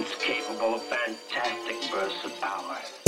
It's capable of fantastic bursts of power.